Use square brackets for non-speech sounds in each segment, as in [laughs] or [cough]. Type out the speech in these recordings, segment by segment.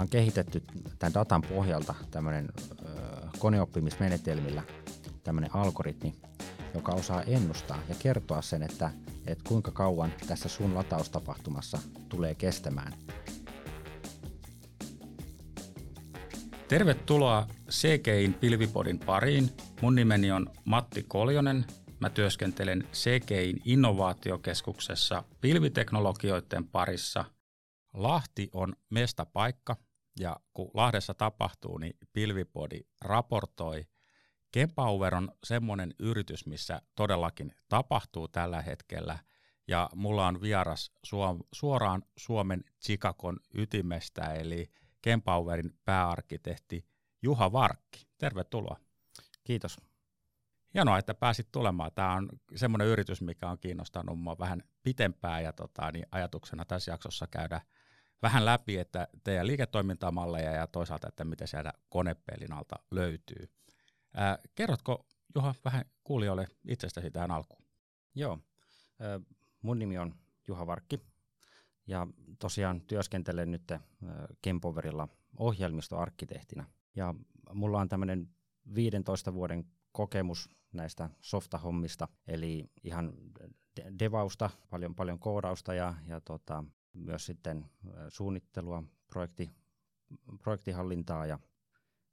ollaan kehitetty tämän datan pohjalta tämmöinen koneoppimismenetelmillä tämmöinen algoritmi, joka osaa ennustaa ja kertoa sen, että, että kuinka kauan tässä sun lataustapahtumassa tulee kestämään. Tervetuloa CGIn Pilvipodin pariin. Mun nimeni on Matti Koljonen. Mä työskentelen CGIn innovaatiokeskuksessa pilviteknologioiden parissa. Lahti on mestapaikka ja kun Lahdessa tapahtuu, niin Pilvipodi raportoi. Kempower on semmoinen yritys, missä todellakin tapahtuu tällä hetkellä – ja mulla on vieras suoraan Suomen Chicagon ytimestä, eli Kempowerin pääarkkitehti Juha Varkki. Tervetuloa. Kiitos. Hienoa, että pääsit tulemaan. Tämä on semmoinen yritys, mikä on kiinnostanut minua vähän pitempään ja tota, niin ajatuksena tässä jaksossa käydä vähän läpi, että teidän liiketoimintamalleja ja toisaalta, että miten sieltä konepelin alta löytyy. Ää, kerrotko Juha vähän kuulijoille itsestäsi tähän alkuun? Joo, mun nimi on Juha Varkki ja tosiaan työskentelen nyt Kempoverilla ohjelmistoarkkitehtina. Ja mulla on tämmöinen 15 vuoden kokemus näistä softahommista, eli ihan devausta, paljon, paljon koodausta ja, ja tota, myös sitten suunnittelua, projekti, projektihallintaa ja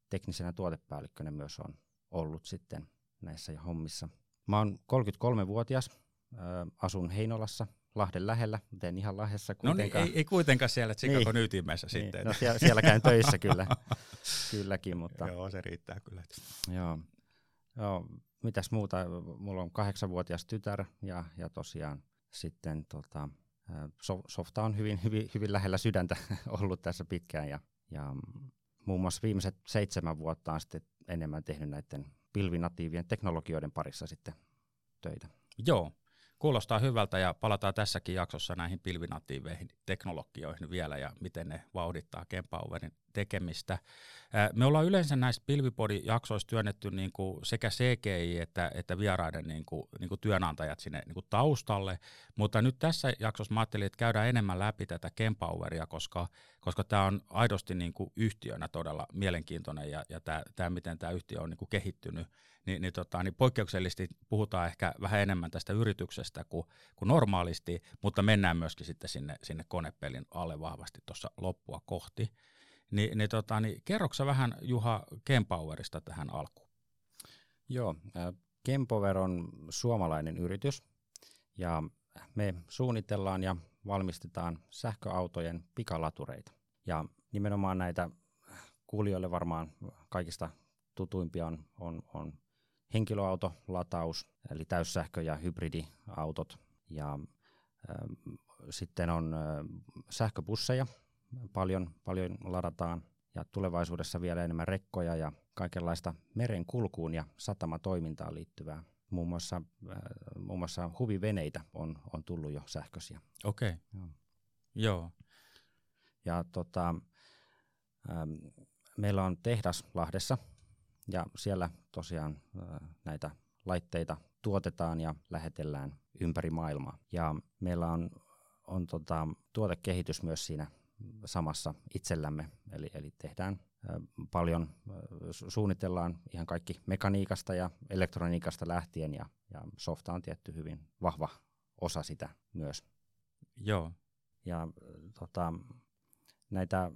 teknisenä tuotepäällikkönä myös on ollut sitten näissä hommissa. Mä oon 33-vuotias, asun Heinolassa, Lahden lähellä, teen ihan Lahdessa kuitenkaan. No niin, ei, ei kuitenkaan siellä Chicago niin. ytimessä niin. sitten. No siellä, siellä käyn töissä [laughs] kyllä, kylläkin, mutta... Joo, se riittää kyllä. Joo, Joo mitäs muuta, mulla on kahdeksanvuotias tytär ja, ja tosiaan sitten tota, softa on hyvin, hyvin, hyvin lähellä sydäntä [laughs] ollut tässä pitkään ja, ja muun muassa viimeiset seitsemän vuotta on sitten enemmän tehnyt näiden pilvinatiivien teknologioiden parissa sitten töitä. Joo, Kuulostaa hyvältä ja palataan tässäkin jaksossa näihin pilvinatiiveihin teknologioihin vielä ja miten ne vauhdittaa Kempowerin tekemistä. Me ollaan yleensä näissä pilvipodi-jaksoissa työnnetty niin kuin sekä CGI että, että vieraiden niin kuin, niin kuin työnantajat sinne niin kuin taustalle, mutta nyt tässä jaksossa mä ajattelin, että käydään enemmän läpi tätä Kempoweria, koska, koska tämä on aidosti niin kuin yhtiönä todella mielenkiintoinen ja, ja tämä, tämä, miten tämä yhtiö on niin kuin kehittynyt, niin, niin, tota, niin poikkeuksellisesti puhutaan ehkä vähän enemmän tästä yrityksestä kuin, kuin normaalisti, mutta mennään myöskin sitten sinne, sinne konepelin alle vahvasti tuossa loppua kohti. Ni, niin, tota, niin kerroksä vähän Juha Kempowerista tähän alkuun? Joo, Kempower on suomalainen yritys ja me suunnitellaan ja valmistetaan sähköautojen pikalatureita. Ja nimenomaan näitä kuulijoille varmaan kaikista tutuimpia on, on, on henkilöautolataus, eli täyssähkö- ja hybridiautot. Ja äh, sitten on äh, sähköbusseja, paljon, paljon ladataan ja tulevaisuudessa vielä enemmän rekkoja ja kaikenlaista meren kulkuun ja satamatoimintaan liittyvää. Muun muassa, äh, muun muassa huviveneitä on, on tullut jo sähköisiä. Okei, okay. Joo. Joo. Ja tota, ähm, meillä on tehdas Lahdessa ja siellä tosiaan äh, näitä laitteita tuotetaan ja lähetellään ympäri maailmaa. Ja meillä on, on tota, tuotekehitys myös siinä samassa itsellämme, eli, eli tehdään paljon, suunnitellaan ihan kaikki mekaniikasta ja elektroniikasta lähtien, ja, ja softa on tietty hyvin vahva osa sitä myös. Joo. Ja tota, näitä,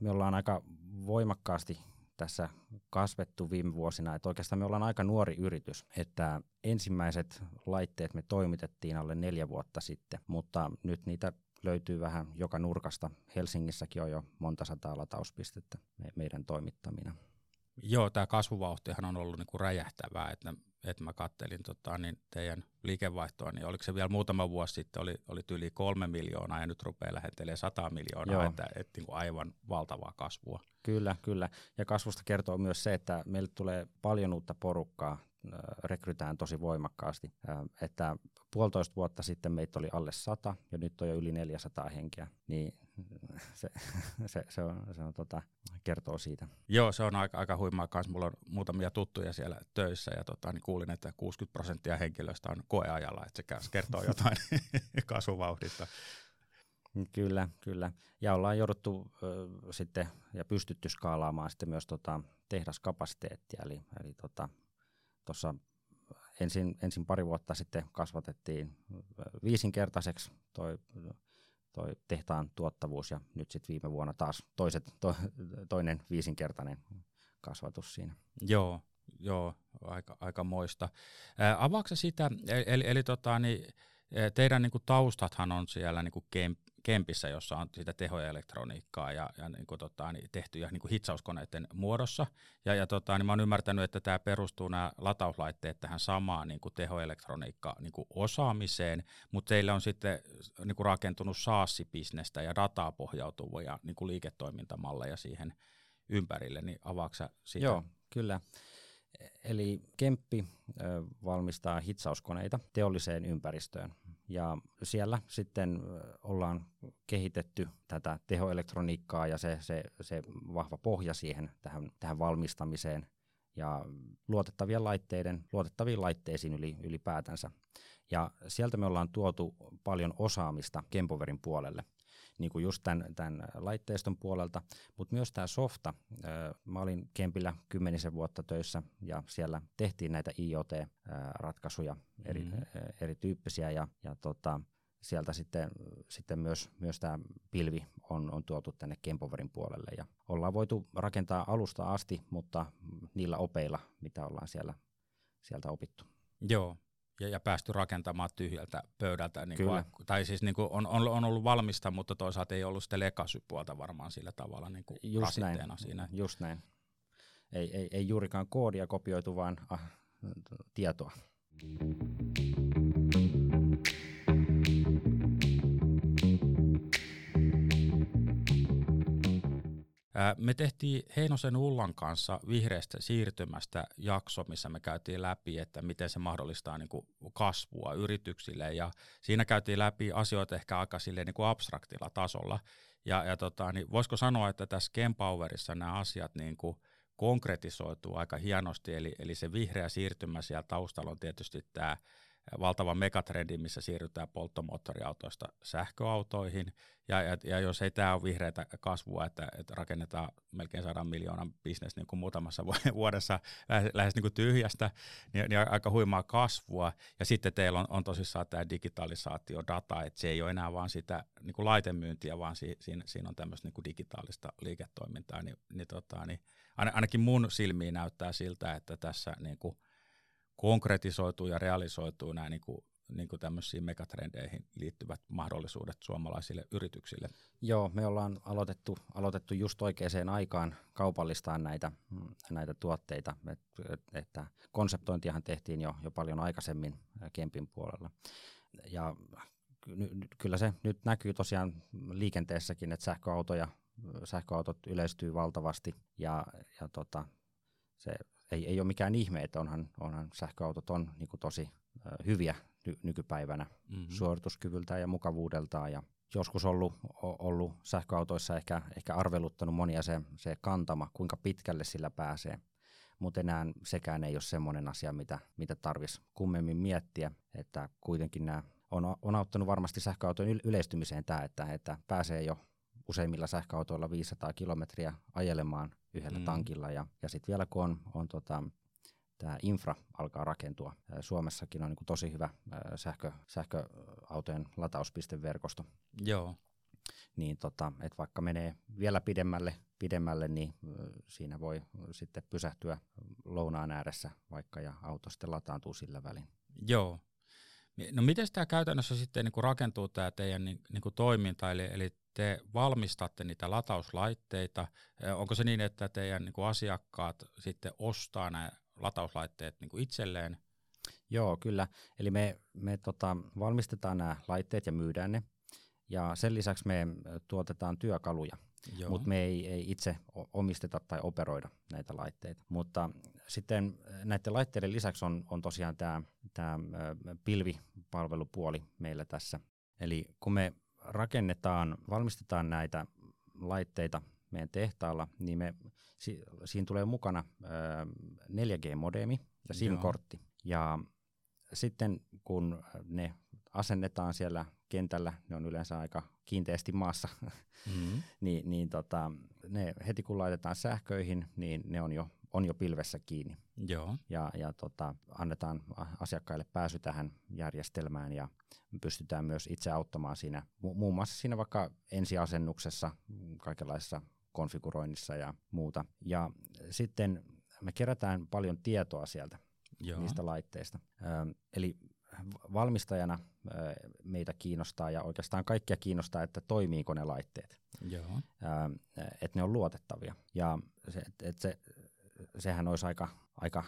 me ollaan aika voimakkaasti tässä kasvettu viime vuosina, että oikeastaan me ollaan aika nuori yritys, että ensimmäiset laitteet me toimitettiin alle neljä vuotta sitten, mutta nyt niitä löytyy vähän joka nurkasta. Helsingissäkin on jo monta sataa latauspistettä meidän toimittamina. Joo, tämä kasvuvauhtihan on ollut niinku räjähtävää, että, että mä kattelin tota, niin teidän liikevaihtoa, niin oliko se vielä muutama vuosi sitten, oli, oli yli kolme miljoonaa ja nyt rupeaa lähentelemään sata miljoonaa, Joo. että, että niin kuin aivan valtavaa kasvua. Kyllä, kyllä. Ja kasvusta kertoo myös se, että meille tulee paljon uutta porukkaa rekrytään tosi voimakkaasti. Että puolitoista vuotta sitten meitä oli alle sata ja nyt on jo yli 400 henkeä, niin se, [laughs] se, se, on, se on, tota, kertoo siitä. Joo, se on aika, aika huimaa kanssa. Mulla on muutamia tuttuja siellä töissä ja tota, niin kuulin, että 60 prosenttia henkilöistä on koeajalla, että se kertoo jotain [laughs] kasvuvauhdista. Kyllä, kyllä. Ja ollaan jouduttu ö, sitten ja pystytty skaalaamaan sitten myös tota, tehdaskapasiteettia. Eli, eli tuossa tota, ensin, ensin pari vuotta sitten kasvatettiin viisinkertaiseksi toi, toi tehtaan tuottavuus ja nyt sitten viime vuonna taas toiset, to, toinen viisinkertainen kasvatus siinä. Joo, joo aika, aika moista. Ää, avaako sitä, eli, eli, eli tota, niin, teidän niin kuin, taustathan on siellä niin kuin kemp, Kempissä, jossa on sitä tehoelektroniikkaa ja, ja niin kuin, tota, niin tehtyjä niin kuin hitsauskoneiden muodossa. Ja, ja tota, niin mä oon ymmärtänyt, että tämä perustuu nämä latauslaitteet tähän samaan niin kuin tehoelektroniikka niin kuin osaamiseen, mutta teille on sitten niin kuin rakentunut SaaS-bisnestä ja dataa pohjautuvia niin kuin liiketoimintamalleja siihen ympärille, niin avaako sitä? Joo, kyllä. Eli Kemppi valmistaa hitsauskoneita teolliseen ympäristöön. Ja siellä sitten ollaan kehitetty tätä tehoelektroniikkaa ja se, se, se vahva pohja siihen tähän, tähän valmistamiseen ja luotettavien laitteiden, luotettaviin laitteisiin yli, ylipäätänsä. Ja sieltä me ollaan tuotu paljon osaamista Kempoverin puolelle – niin kuin just tämän, tämän laitteiston puolelta, mutta myös tämä softa. Mä olin Kempillä kymmenisen vuotta töissä ja siellä tehtiin näitä IoT-ratkaisuja eri, mm-hmm. erityyppisiä ja, ja tota, sieltä sitten, sitten myös, myös tämä pilvi on, on tuotu tänne Kempoverin puolelle ja ollaan voitu rakentaa alusta asti, mutta niillä opeilla, mitä ollaan siellä, sieltä opittu. Joo, ja, ja päästy rakentamaan tyhjältä pöydältä. Niin kuin, tai siis niin kuin on, on, on ollut valmista, mutta toisaalta ei ollut sitä lekasypuolta varmaan sillä tavalla niin kuin just näin, siinä. Just näin. Ei, ei, ei juurikaan koodia kopioitu, vaan ah, tietoa. Me tehtiin Heinosen Ullan kanssa vihreästä siirtymästä jakso, missä me käytiin läpi, että miten se mahdollistaa niin kuin kasvua yrityksille ja siinä käytiin läpi asioita ehkä aika silleen niin kuin abstraktilla tasolla. Ja, ja tota, niin voisiko sanoa, että tässä Kempowerissa nämä asiat niin kuin konkretisoituu aika hienosti, eli, eli se vihreä siirtymä siellä taustalla on tietysti tämä valtava megatrendi, missä siirrytään polttomoottoriautoista sähköautoihin. Ja, ja, ja jos ei tämä ole vihreätä kasvua, että, että rakennetaan melkein sadan miljoonan bisnes niin kuin muutamassa [laughs] vuodessa lähes, lähes niin kuin tyhjästä, niin, niin aika huimaa kasvua. Ja sitten teillä on, on tosissaan tämä digitalisaatio, data, että se ei ole enää vaan sitä niin kuin laitemyyntiä, vaan si, siinä, siinä on tämmöistä niin kuin digitaalista liiketoimintaa. Niin, niin, tota, niin ainakin mun silmiin näyttää siltä, että tässä niin kuin konkretisoituu ja realisoituu nämä niin kuin, niin kuin tämmöisiin megatrendeihin liittyvät mahdollisuudet suomalaisille yrityksille? Joo, me ollaan aloitettu, aloitettu just oikeaan aikaan kaupallistaa näitä, näitä tuotteita, Et, että konseptointiahan tehtiin jo, jo paljon aikaisemmin Kempin puolella. Ja kyllä se nyt näkyy tosiaan liikenteessäkin, että sähköautoja, sähköautot yleistyy valtavasti ja, ja tota, se ei, ei ole mikään ihme, että onhan, onhan sähköautot on niin kuin tosi ö, hyviä ny, nykypäivänä mm-hmm. suorituskyvyltään ja mukavuudeltaan ja joskus ollut, ollut sähköautoissa ehkä, ehkä arveluttanut monia se, se kantama, kuinka pitkälle sillä pääsee. Mutta enää sekään ei ole semmoinen asia, mitä, mitä tarvitsisi kummemmin miettiä, että kuitenkin nämä on, on auttanut varmasti sähköautojen yleistymiseen tämä, että, että pääsee jo useimmilla sähköautoilla 500 kilometriä ajelemaan yhdellä mm. tankilla. Ja, ja sitten vielä kun on, on tota, tämä infra alkaa rakentua. Suomessakin on niin tosi hyvä sähkö, sähköautojen latauspisteverkosto. Joo. Niin tota, et vaikka menee vielä pidemmälle, pidemmälle, niin siinä voi sitten pysähtyä lounaan ääressä vaikka ja auto sitten lataantuu sillä välin. Joo. No miten tämä käytännössä sitten niin kuin rakentuu tämä teidän niin, niin kuin toiminta, eli, eli te valmistatte niitä latauslaitteita. Onko se niin, että teidän niin kuin asiakkaat sitten ostaa nämä latauslaitteet niin kuin itselleen? Joo, kyllä. Eli me, me tota, valmistetaan nämä laitteet ja myydään ne. Ja sen lisäksi me tuotetaan työkaluja, mutta me ei, ei itse omisteta tai operoida näitä laitteita. Mutta sitten näiden laitteiden lisäksi on, on tosiaan tämä, tämä pilvipalvelupuoli meillä tässä. Eli kun me rakennetaan, valmistetaan näitä laitteita meidän tehtaalla, niin me, si, siinä tulee mukana ö, 4G-modeemi ja SIM-kortti. Ja sitten kun ne asennetaan siellä kentällä, ne on yleensä aika kiinteästi maassa, mm-hmm. [laughs] niin, niin tota, ne heti kun laitetaan sähköihin, niin ne on jo, on jo pilvessä kiinni. Joo. Ja, ja tota, annetaan asiakkaille pääsy tähän järjestelmään ja pystytään myös itse auttamaan siinä, muun muassa siinä vaikka ensiasennuksessa, kaikenlaisessa konfiguroinnissa ja muuta. Ja sitten me kerätään paljon tietoa sieltä Joo. niistä laitteista. Ö, eli valmistajana meitä kiinnostaa ja oikeastaan kaikkia kiinnostaa, että toimiiko ne laitteet. Joo. Että ne on luotettavia. Ja se, et se, sehän olisi aika, aika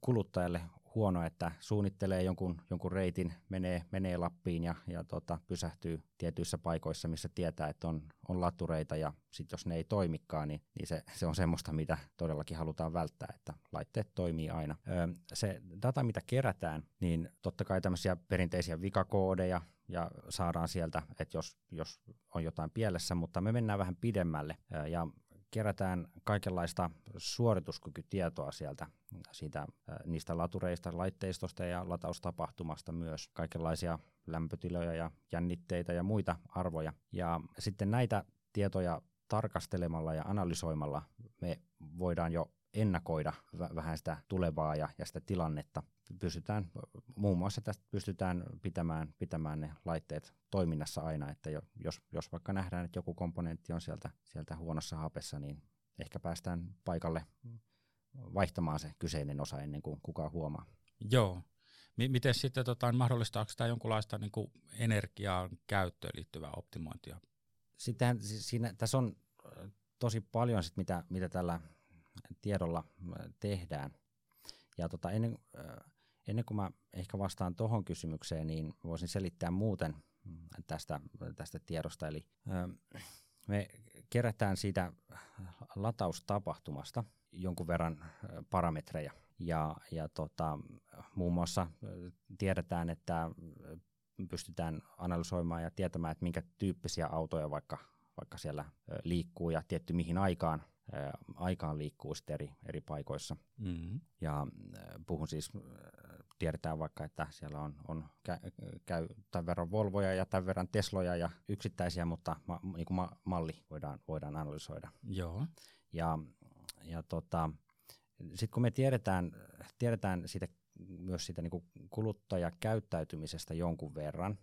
kuluttajalle huono, että suunnittelee jonkun, jonkun reitin, menee, menee Lappiin ja, ja tota, pysähtyy tietyissä paikoissa, missä tietää, että on, on latureita ja sitten jos ne ei toimikaan, niin, niin se, se on semmoista, mitä todellakin halutaan välttää, että laitteet toimii aina. Öö, se data, mitä kerätään, niin totta kai tämmöisiä perinteisiä vikakoodeja ja saadaan sieltä, että jos, jos on jotain pielessä, mutta me mennään vähän pidemmälle ja kerätään kaikenlaista suorituskykytietoa sieltä siitä, äh, niistä latureista, laitteistosta ja lataustapahtumasta myös, kaikenlaisia lämpötiloja ja jännitteitä ja muita arvoja. Ja sitten näitä tietoja tarkastelemalla ja analysoimalla me voidaan jo ennakoida vähän sitä tulevaa ja, ja sitä tilannetta. Pystytään, muun muassa tästä pystytään pitämään, pitämään ne laitteet toiminnassa aina, että jos, jos vaikka nähdään, että joku komponentti on sieltä, sieltä huonossa hapessa, niin ehkä päästään paikalle vaihtamaan se kyseinen osa ennen kuin kukaan huomaa. Joo. M- miten sitten tota, mahdollistaako tämä jonkunlaista niin kuin energiaan käyttöön liittyvää optimointia? Sittenhän, siinä, tässä on tosi paljon, sit, mitä, mitä tällä tiedolla tehdään. Ja tota, ennen, ennen kuin mä ehkä vastaan tuohon kysymykseen, niin voisin selittää muuten tästä, tästä tiedosta. Eli me kerätään siitä lataustapahtumasta jonkun verran parametreja. Ja, ja tota, muun muassa tiedetään, että pystytään analysoimaan ja tietämään, että minkä tyyppisiä autoja vaikka, vaikka siellä liikkuu ja tietty mihin aikaan aikaan liikkuu sitten eri, eri paikoissa. Mm-hmm. Ja puhun siis, tiedetään vaikka, että siellä on, on kä- käy tämän verran Volvoja ja tämän verran Tesloja ja yksittäisiä, mutta ma, niin kuin ma- malli voidaan, voidaan analysoida. Joo. Ja, ja tota, sitten kun me tiedetään, tiedetään siitä, myös siitä niin kuluttajakäyttäytymisestä jonkun verran,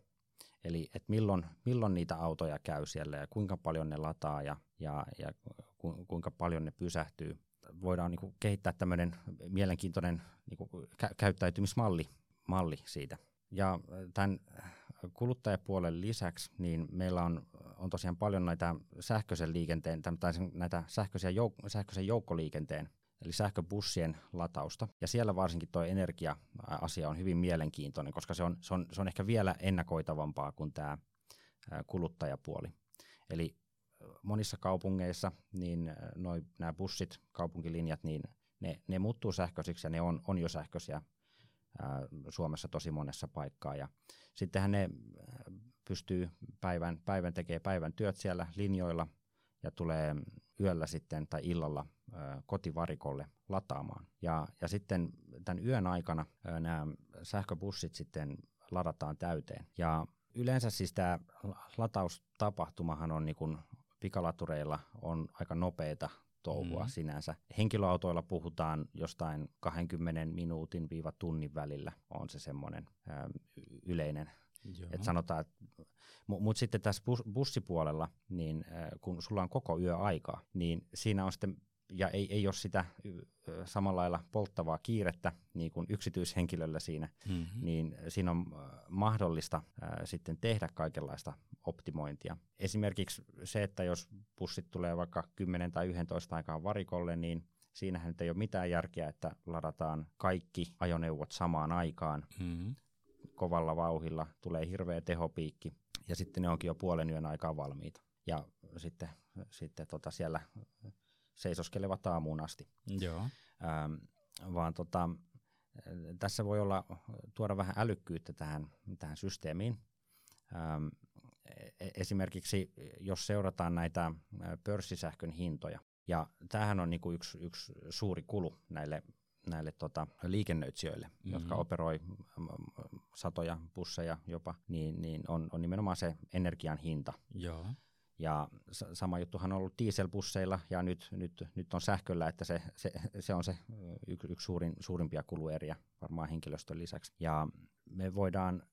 Eli että milloin, milloin niitä autoja käy siellä ja kuinka paljon ne lataa ja, ja, ja ku, kuinka paljon ne pysähtyy. Voidaan niin kuin, kehittää tämmöinen mielenkiintoinen niin kuin, kä- käyttäytymismalli malli siitä. Ja tämän kuluttajapuolen lisäksi niin meillä on, on tosiaan paljon näitä sähköisen liikenteen, tai näitä sähköisiä jouk- sähköisen joukkoliikenteen eli sähköbussien latausta. Ja siellä varsinkin tuo energia-asia on hyvin mielenkiintoinen, koska se on, se on, se on ehkä vielä ennakoitavampaa kuin tämä kuluttajapuoli. Eli monissa kaupungeissa niin noi, nämä bussit, kaupunkilinjat, niin ne, ne muuttuu sähköisiksi ja ne on, on jo sähköisiä ää, Suomessa tosi monessa paikkaa. Ja sittenhän ne pystyy päivän, päivän tekee päivän työt siellä linjoilla ja tulee yöllä sitten tai illalla ö, kotivarikolle lataamaan. Ja, ja sitten tämän yön aikana ö, nämä sähköbussit sitten ladataan täyteen. Ja yleensä siis tämä lataustapahtumahan on niin kuin pikalatureilla on aika nopeita touhua mm. sinänsä. Henkilöautoilla puhutaan jostain 20 minuutin viiva tunnin välillä on se semmoinen yleinen. Et sanotaan, että mutta sitten tässä bus, bussipuolella, niin äh, kun sulla on koko yö aikaa, niin siinä on sitten, ja ei, ei ole sitä samalla lailla polttavaa kiirettä niin kuin yksityishenkilöllä siinä, mm-hmm. niin siinä on mahdollista äh, sitten tehdä kaikenlaista optimointia. Esimerkiksi se, että jos bussit tulee vaikka 10 tai 11 aikaan varikolle, niin siinähän nyt ei ole mitään järkeä, että ladataan kaikki ajoneuvot samaan aikaan. Mm-hmm kovalla vauhilla, tulee hirveä tehopiikki ja sitten ne onkin jo puolen yön aikaa valmiita. Ja sitten, sitten tota siellä seisoskelevat aamuun asti. Joo. Ähm, vaan tota, tässä voi olla tuoda vähän älykkyyttä tähän, tähän systeemiin. Ähm, e-, esimerkiksi jos seurataan näitä pörssisähkön hintoja, ja tämähän on niinku yksi, yksi suuri kulu näille, näille tota, liikennöitsijöille, mm-hmm. jotka operoi satoja busseja jopa, niin, niin on, on nimenomaan se energian hinta. Joo. Ja sama juttuhan on ollut dieselbusseilla ja nyt, nyt, nyt on sähköllä, että se, se, se on se yksi, yksi suurin, suurimpia kulueriä varmaan henkilöstön lisäksi. Ja me voidaan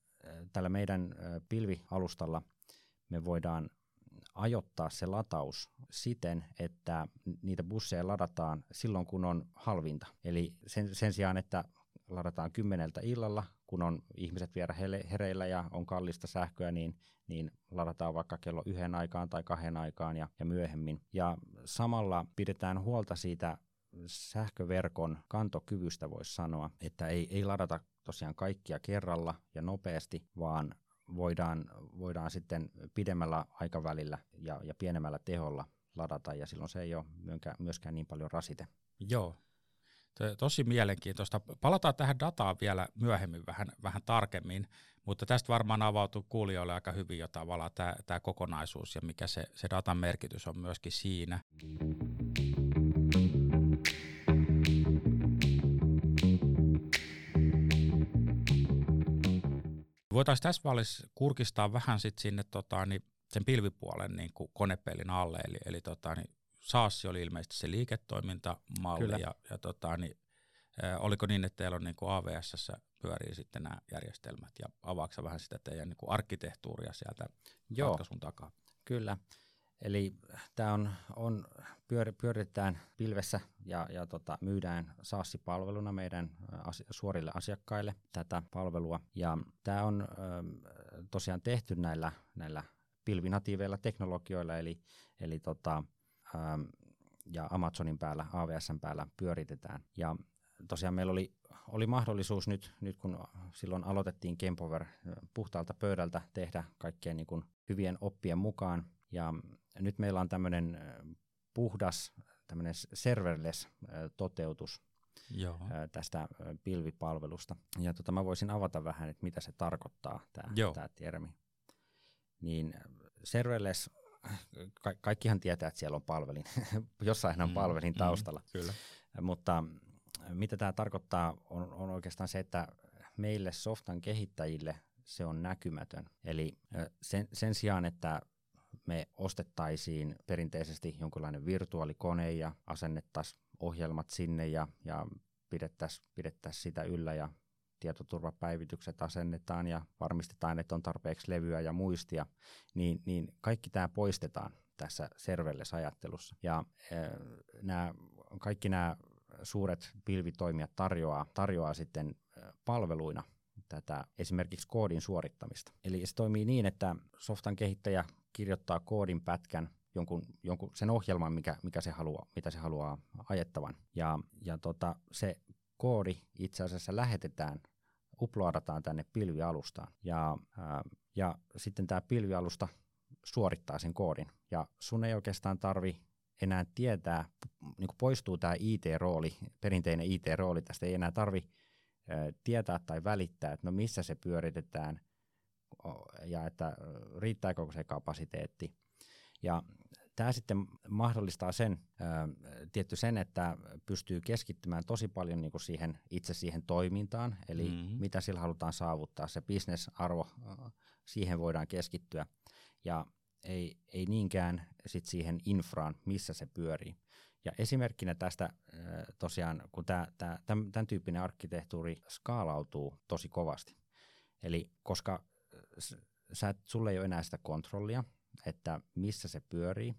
tällä meidän pilvialustalla me voidaan ajoittaa se lataus siten, että niitä busseja ladataan silloin, kun on halvinta. Eli sen, sen sijaan, että ladataan kymmeneltä illalla, kun on ihmiset vielä hereillä ja on kallista sähköä, niin, niin ladataan vaikka kello yhden aikaan tai kahden aikaan ja, ja myöhemmin. Ja samalla pidetään huolta siitä sähköverkon kantokyvystä, voisi sanoa, että ei, ei ladata tosiaan kaikkia kerralla ja nopeasti, vaan voidaan, voidaan sitten pidemmällä aikavälillä ja, ja pienemmällä teholla ladata, ja silloin se ei ole myöskään niin paljon rasite. Joo, tosi mielenkiintoista. Palataan tähän dataan vielä myöhemmin vähän, vähän tarkemmin, mutta tästä varmaan avautuu kuulijoille aika hyvin jo tavallaan tämä, tämä kokonaisuus ja mikä se, se datan merkitys on myöskin siinä. Voitaisiin tässä välissä kurkistaa vähän sit sinne tota, niin sen pilvipuolen niin kuin konepelin alle, eli, eli tota, niin SaaS oli ilmeisesti se liiketoimintamalli, Kyllä. ja, ja tota, niin, ä, oliko niin, että teillä on niin kuin AVS pyörii sitten nämä järjestelmät, ja avaako vähän sitä teidän niin kuin arkkitehtuuria sieltä Joo. ratkaisun takaa? Kyllä. Eli tämä on, on pyör, pyöritetään pilvessä ja, ja tota, myydään SaaS-palveluna meidän asi, suorille asiakkaille tätä palvelua. Ja tämä on ö, tosiaan tehty näillä, näillä pilvinatiiveilla teknologioilla, eli, eli tota, ja Amazonin päällä, AWSn päällä pyöritetään. Ja tosiaan meillä oli, oli mahdollisuus nyt, nyt, kun silloin aloitettiin Kempover puhtaalta pöydältä tehdä kaikkien niin kuin hyvien oppien mukaan. Ja nyt meillä on tämmöinen puhdas, tämmöinen serverless toteutus Joo. tästä pilvipalvelusta. Ja tota, mä voisin avata vähän, että mitä se tarkoittaa, tämä, tämä termi. Niin serverless, ka- kaikkihan tietää, että siellä on palvelin, [laughs] jossain on mm, palvelin mm, taustalla. Mm, kyllä. Mutta mitä tämä tarkoittaa on, on oikeastaan se, että meille softan kehittäjille se on näkymätön. Eli sen, sen sijaan, että me ostettaisiin perinteisesti jonkinlainen virtuaalikone ja asennettaisiin ohjelmat sinne ja, ja pidettäisiin pidettäisi sitä yllä ja tietoturvapäivitykset asennetaan ja varmistetaan, että on tarpeeksi levyä ja muistia, niin, niin kaikki tämä poistetaan tässä serverless-ajattelussa. Ja äh, nämä, kaikki nämä suuret pilvitoimijat tarjoaa, tarjoaa sitten palveluina tätä esimerkiksi koodin suorittamista. Eli se toimii niin, että softan kehittäjä kirjoittaa koodin pätkän, jonkun, jonkun sen ohjelman, mikä, mikä se haluaa, mitä se haluaa ajettavan. Ja, ja tota, se koodi itse asiassa lähetetään, uploadataan tänne pilvialustaan. Ja, ää, ja sitten tämä pilvialusta suorittaa sen koodin. Ja sun ei oikeastaan tarvi enää tietää, niin kuin poistuu tämä IT-rooli, perinteinen IT-rooli, tästä ei enää tarvi tietää tai välittää, että no missä se pyöritetään, ja että riittääkö se kapasiteetti. Ja tämä sitten mahdollistaa sen, tietty sen, että pystyy keskittymään tosi paljon niin kuin siihen, itse siihen toimintaan, eli mm-hmm. mitä sillä halutaan saavuttaa, se bisnesarvo, siihen voidaan keskittyä, ja ei, ei niinkään sit siihen infraan, missä se pyörii. Ja esimerkkinä tästä tosiaan, kun tämä, tämä, tämän tyyppinen arkkitehtuuri skaalautuu tosi kovasti, eli koska sä et, sulle ei ole enää sitä kontrollia, että missä se pyörii,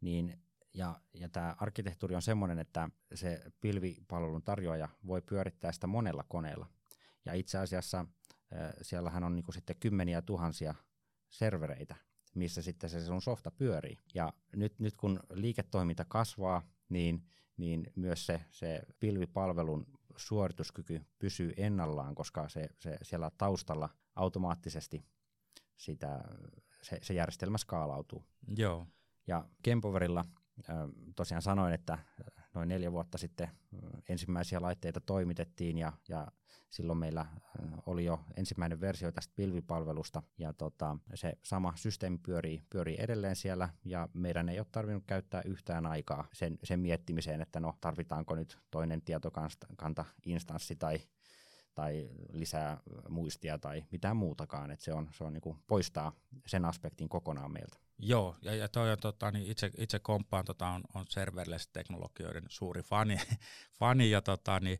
niin ja, ja tämä arkkitehtuuri on sellainen, että se pilvipalvelun tarjoaja voi pyörittää sitä monella koneella. Ja itse asiassa äh, siellähän on niinku sitten kymmeniä tuhansia servereitä, missä sitten se sun softa pyörii. Ja nyt, nyt kun liiketoiminta kasvaa, niin, niin myös se, se pilvipalvelun suorituskyky pysyy ennallaan, koska se, se siellä taustalla automaattisesti sitä, se, se järjestelmä skaalautuu. Joo. Ja Kempoverilla tosiaan sanoin, että noin neljä vuotta sitten ensimmäisiä laitteita toimitettiin ja, ja silloin meillä oli jo ensimmäinen versio tästä pilvipalvelusta ja tota, se sama systeemi pyörii, pyörii edelleen siellä ja meidän ei ole tarvinnut käyttää yhtään aikaa sen, sen miettimiseen, että no tarvitaanko nyt toinen tietokanta-instanssi tai tai lisää muistia tai mitään muutakaan, että se on, se on niin kuin poistaa sen aspektin kokonaan meiltä. Joo, ja, ja toi on, tota, niin itse, itse komppaan tota, on, on serverless-teknologioiden suuri fani, [laughs] fani ja tota, niin,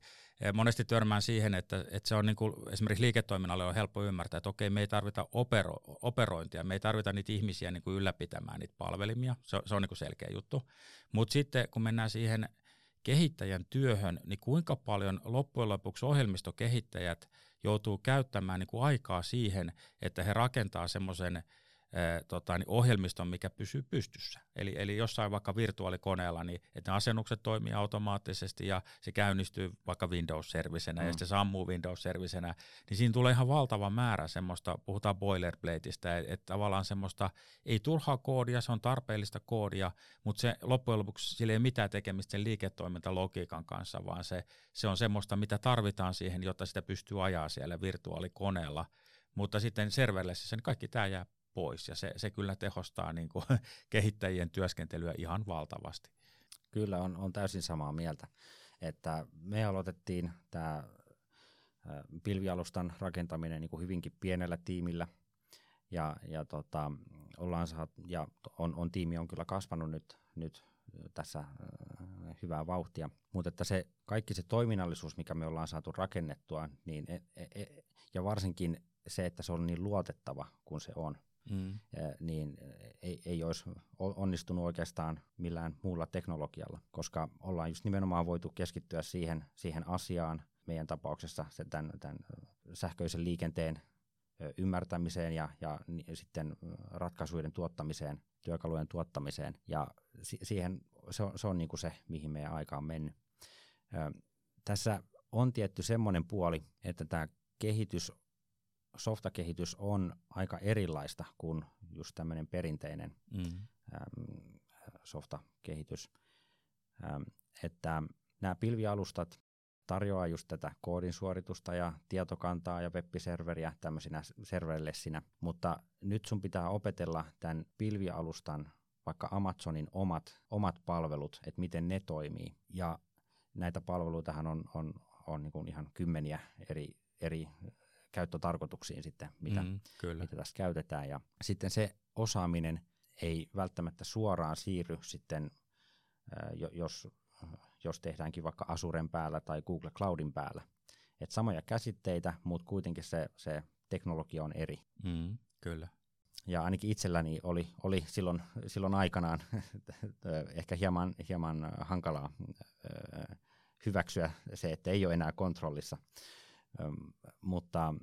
monesti törmään siihen, että, että se on niin kuin, esimerkiksi liiketoiminnalle on helppo ymmärtää, että okei, me ei tarvita opero, operointia, me ei tarvita niitä ihmisiä niin kuin ylläpitämään niitä palvelimia, se, se on niin kuin selkeä juttu, mutta sitten kun mennään siihen kehittäjän työhön, niin kuinka paljon loppujen lopuksi ohjelmistokehittäjät joutuu käyttämään niin kuin aikaa siihen, että he rakentaa semmoisen tota, niin ohjelmiston, mikä pysyy pystyssä. Eli, eli jossain vaikka virtuaalikoneella, niin että ne asennukset toimii automaattisesti ja se käynnistyy vaikka Windows-servisenä mm. ja sitten sammuu Windows-servisenä, niin siinä tulee ihan valtava määrä semmoista, puhutaan boilerplateista, että et tavallaan semmoista ei turhaa koodia, se on tarpeellista koodia, mutta se loppujen lopuksi sillä ei ole mitään tekemistä sen liiketoimintalogiikan kanssa, vaan se, se on semmoista, mitä tarvitaan siihen, jotta sitä pystyy ajaa siellä virtuaalikoneella. Mutta sitten serverlessissä niin kaikki tämä jää pois ja se, se kyllä tehostaa niin kuin [laughs] kehittäjien työskentelyä ihan valtavasti. Kyllä on, on täysin samaa mieltä, että me aloitettiin tämä pilvialustan rakentaminen niin kuin hyvinkin pienellä tiimillä ja, ja, tota, ollaan saat, ja on, on, tiimi on kyllä kasvanut nyt, nyt tässä hyvää vauhtia, mutta että se kaikki se toiminnallisuus, mikä me ollaan saatu rakennettua, niin e, e, e ja varsinkin se, että se on niin luotettava kuin se on, mm. niin ei, ei olisi onnistunut oikeastaan millään muulla teknologialla, koska ollaan just nimenomaan voitu keskittyä siihen, siihen asiaan, meidän tapauksessa sen, tämän, tämän sähköisen liikenteen ymmärtämiseen ja, ja sitten ratkaisuiden tuottamiseen, työkalujen tuottamiseen. Ja si- siihen se on, se, on niin kuin se, mihin meidän aika on mennyt. Tässä on tietty semmoinen puoli, että tämä kehitys softakehitys on aika erilaista kuin just tämmöinen perinteinen mm. äm, softakehitys. Että nämä pilvialustat tarjoaa just tätä koodin suoritusta ja tietokantaa ja web-serveriä tämmöisinä serverlessinä, mutta nyt sun pitää opetella tämän pilvialustan vaikka Amazonin omat, omat palvelut, että miten ne toimii. Ja näitä palveluitahan on, on, on niin kuin ihan kymmeniä eri, eri käyttötarkoituksiin sitten, mitä, mm, kyllä. mitä tässä käytetään. Ja sitten se osaaminen ei välttämättä suoraan siirry sitten, jos, jos tehdäänkin vaikka Azuren päällä tai Google Cloudin päällä. Et samoja käsitteitä, mutta kuitenkin se, se teknologia on eri. Mm, kyllä. Ja ainakin itselläni oli, oli silloin, silloin aikanaan [laughs] ehkä hieman, hieman hankalaa hyväksyä se, että ei ole enää kontrollissa mutta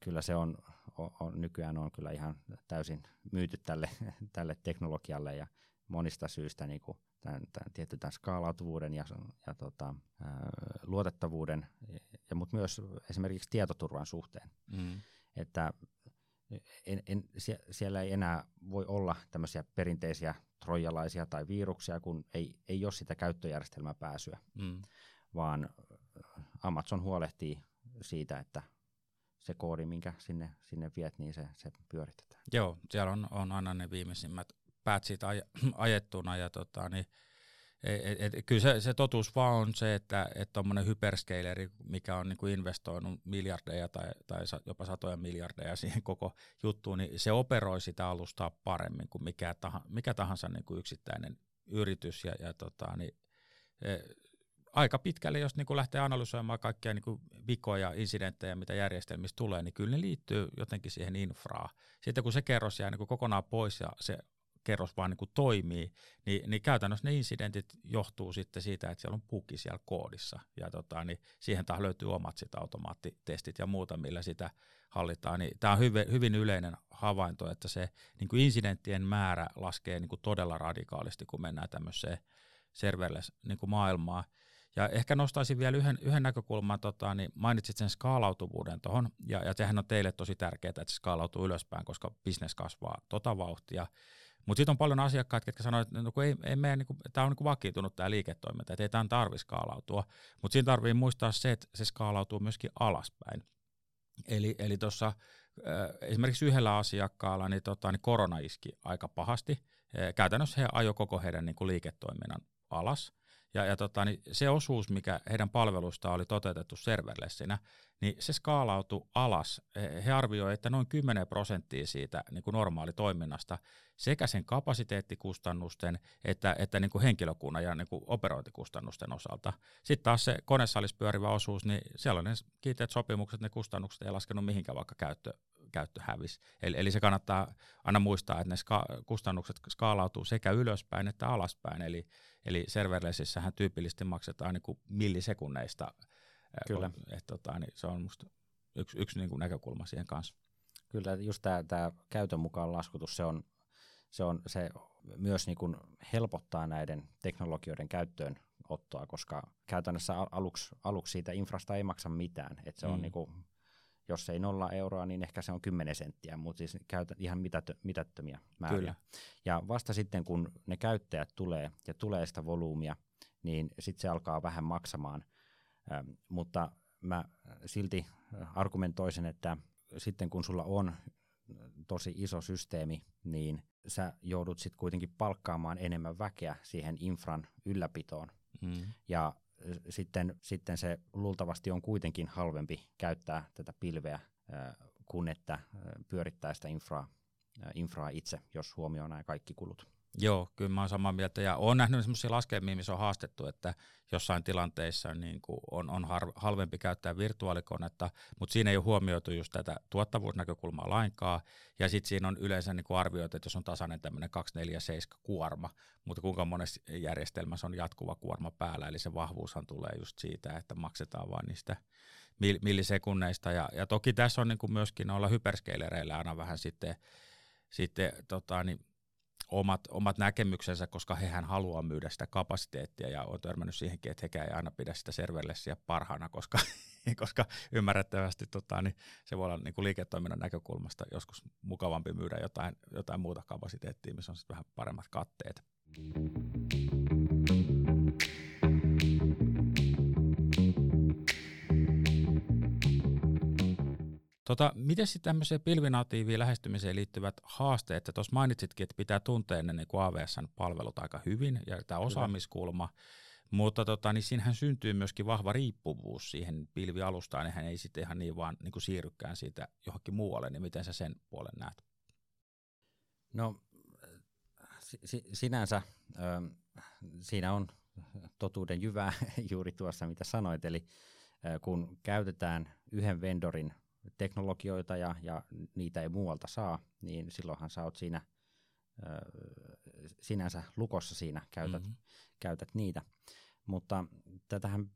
kyllä se on, on, nykyään on kyllä ihan täysin myyty tälle, [laughs] tälle teknologialle ja monista syistä niin kuin tämän, tämän, tietty tämän skaalautuvuuden ja, ja tota, ää, luotettavuuden, ja, mutta myös esimerkiksi tietoturvan suhteen. Mm. Että en, en, sie, siellä ei enää voi olla tämmöisiä perinteisiä trojalaisia tai viruksia, kun ei, ei ole sitä käyttöjärjestelmäpääsyä, mm. vaan Amazon huolehtii siitä, että se koodi, minkä sinne, sinne viet, niin se, se pyöritetään. Joo, siellä on, on aina ne viimeisimmät päät siitä aj, [clears throat] ajettuna ja tota, niin, et, et, et, kyllä se, se totuus vaan on se, että tuommoinen et hyperscaleri, mikä on niin kuin investoinut miljardeja tai, tai jopa satoja miljardeja [laughs] siihen koko juttuun, niin se operoi sitä alustaa paremmin kuin mikä, tahansa, mikä tahansa niin kuin yksittäinen yritys. Ja, ja tota, niin, e, aika pitkälle, jos niin kuin lähtee analysoimaan kaikkia niin kuin vikoja, insidenttejä, mitä järjestelmistä tulee, niin kyllä ne liittyy jotenkin siihen infraan. Sitten kun se kerros jää niin kuin kokonaan pois ja se kerros vaan niin kuin toimii, niin, niin käytännössä ne incidentit johtuu sitten siitä, että siellä on puki siellä koodissa. Ja tota, niin siihen taas löytyy omat sit automaattitestit ja muuta, millä sitä hallitaan. Niin tämä on hyvin, hyvin yleinen havainto, että se niin kuin incidenttien määrä laskee niin kuin todella radikaalisti, kun mennään tämmöiseen serverless niin kuin maailmaan. Ja ehkä nostaisin vielä yhden, yhden näkökulman, tota, niin mainitsit sen skaalautuvuuden tuohon, ja, ja sehän on teille tosi tärkeää, että se skaalautuu ylöspäin, koska bisnes kasvaa tota vauhtia. Mutta sitten on paljon asiakkaita, jotka sanoo, että no, ei, ei meidän, niin tämä on niin vakiintunut tämä liiketoiminta, että ei tämän tarvitse skaalautua. Mutta siinä tarvii muistaa se, että se skaalautuu myöskin alaspäin. Eli, eli tuossa esimerkiksi yhdellä asiakkaalla niin, tota, niin korona iski aika pahasti. Käytännössä he ajoi koko heidän niin kuin liiketoiminnan alas. Ja, ja tota, niin se osuus, mikä heidän palvelusta oli toteutettu serverlessinä, niin se skaalautui alas. He arvioivat, että noin 10 prosenttia siitä niin kuin normaalitoiminnasta sekä sen kapasiteettikustannusten että, että niin kuin henkilökunnan ja niin kuin operointikustannusten osalta. Sitten taas se konesalissa pyörivä osuus, niin siellä on ne kiinteät sopimukset, ne kustannukset ei laskenut mihinkään vaikka käyttö, käyttö hävisi. Eli, eli se kannattaa aina muistaa, että ne ska- kustannukset skaalautuu sekä ylöspäin että alaspäin. Eli, eli serverlessissähän tyypillisesti maksetaan niin kuin millisekunneista. Kyllä. Et, tota, niin se on musta yksi, yksi niin kuin näkökulma siihen kanssa. Kyllä, just tämä käytön mukaan laskutus, se on, se, on, se myös niin kuin helpottaa näiden teknologioiden käyttöön ottoa, koska käytännössä aluksi, aluksi siitä infrasta ei maksa mitään. Et se mm. on niin kuin jos ei nolla euroa, niin ehkä se on 10 senttiä, mutta siis käytä ihan mitätö, mitättömiä määriä. Kyllä. Ja vasta sitten, kun ne käyttäjät tulee ja tulee sitä volyymia, niin sitten se alkaa vähän maksamaan. Ähm, mutta mä silti argumentoisin, että sitten kun sulla on tosi iso systeemi, niin sä joudut sitten kuitenkin palkkaamaan enemmän väkeä siihen infran ylläpitoon. Mm. Ja sitten, sitten se luultavasti on kuitenkin halvempi käyttää tätä pilveä kuin että pyörittää sitä infraa, infraa itse, jos huomioon nämä kaikki kulut. Joo, kyllä mä oon samaa mieltä. Ja olen nähnyt sellaisia laskelmia, missä on haastettu, että jossain tilanteissa niin kuin on, on har, halvempi käyttää virtuaalikonetta, mutta siinä ei ole huomioitu just tätä tuottavuusnäkökulmaa lainkaan. Ja sitten siinä on yleensä niin kuin arvioitu, että jos on tasainen tämmöinen 247 kuorma, mutta kuinka monessa järjestelmässä on jatkuva kuorma päällä, eli se vahvuushan tulee just siitä, että maksetaan vain niistä millisekunneista. Ja, ja toki tässä on niin kuin myöskin olla hyperskeilereillä aina vähän sitten, sitten tota, niin omat, omat näkemyksensä, koska hehän haluaa myydä sitä kapasiteettia ja on törmännyt siihenkin, että hekään ei aina pidä sitä serverlessiä parhaana, koska, [laughs] koska ymmärrettävästi tota, niin se voi olla niin kuin liiketoiminnan näkökulmasta joskus mukavampi myydä jotain, jotain muuta kapasiteettia, missä on sitten vähän paremmat katteet. Tota, miten sitten tämmöiseen pilvinatiiviin lähestymiseen liittyvät haasteet? Tuossa mainitsitkin, että pitää tuntea ne niin AVS-palvelut aika hyvin ja tämä osaamiskulma, mutta tota, niin siinähän syntyy myöskin vahva riippuvuus siihen pilvialustaan, niin hän ei sitten ihan niin vaan niin kuin siirrykään siitä johonkin muualle, niin miten sä sen puolen näet? No si- sinänsä ö, siinä on totuuden jyvää [laughs] juuri tuossa, mitä sanoit, eli ö, kun käytetään yhden vendorin teknologioita ja, ja niitä ei muualta saa, niin silloinhan sä oot siinä ö, sinänsä lukossa siinä, käytät, mm-hmm. käytät niitä. Mutta tätähän,